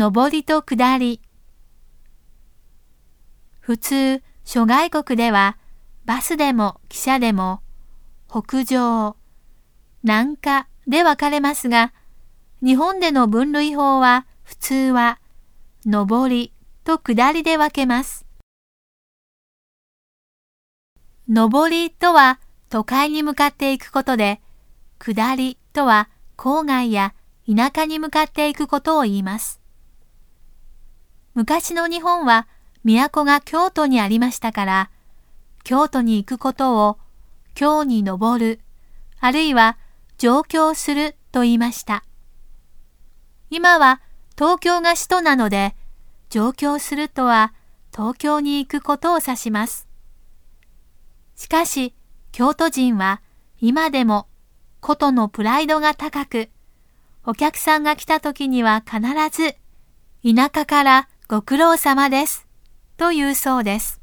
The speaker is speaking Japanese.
上りと下り。普通、諸外国では、バスでも汽車でも、北上、南下で分かれますが、日本での分類法は普通は、上りと下りで分けます。上りとは都会に向かっていくことで、下りとは郊外や田舎に向かっていくことを言います。昔の日本は都が京都にありましたから、京都に行くことを京に登る、あるいは上京すると言いました。今は東京が首都なので、上京するとは東京に行くことを指します。しかし、京都人は今でもことのプライドが高く、お客さんが来た時には必ず、田舎からご苦労様です、と言うそうです。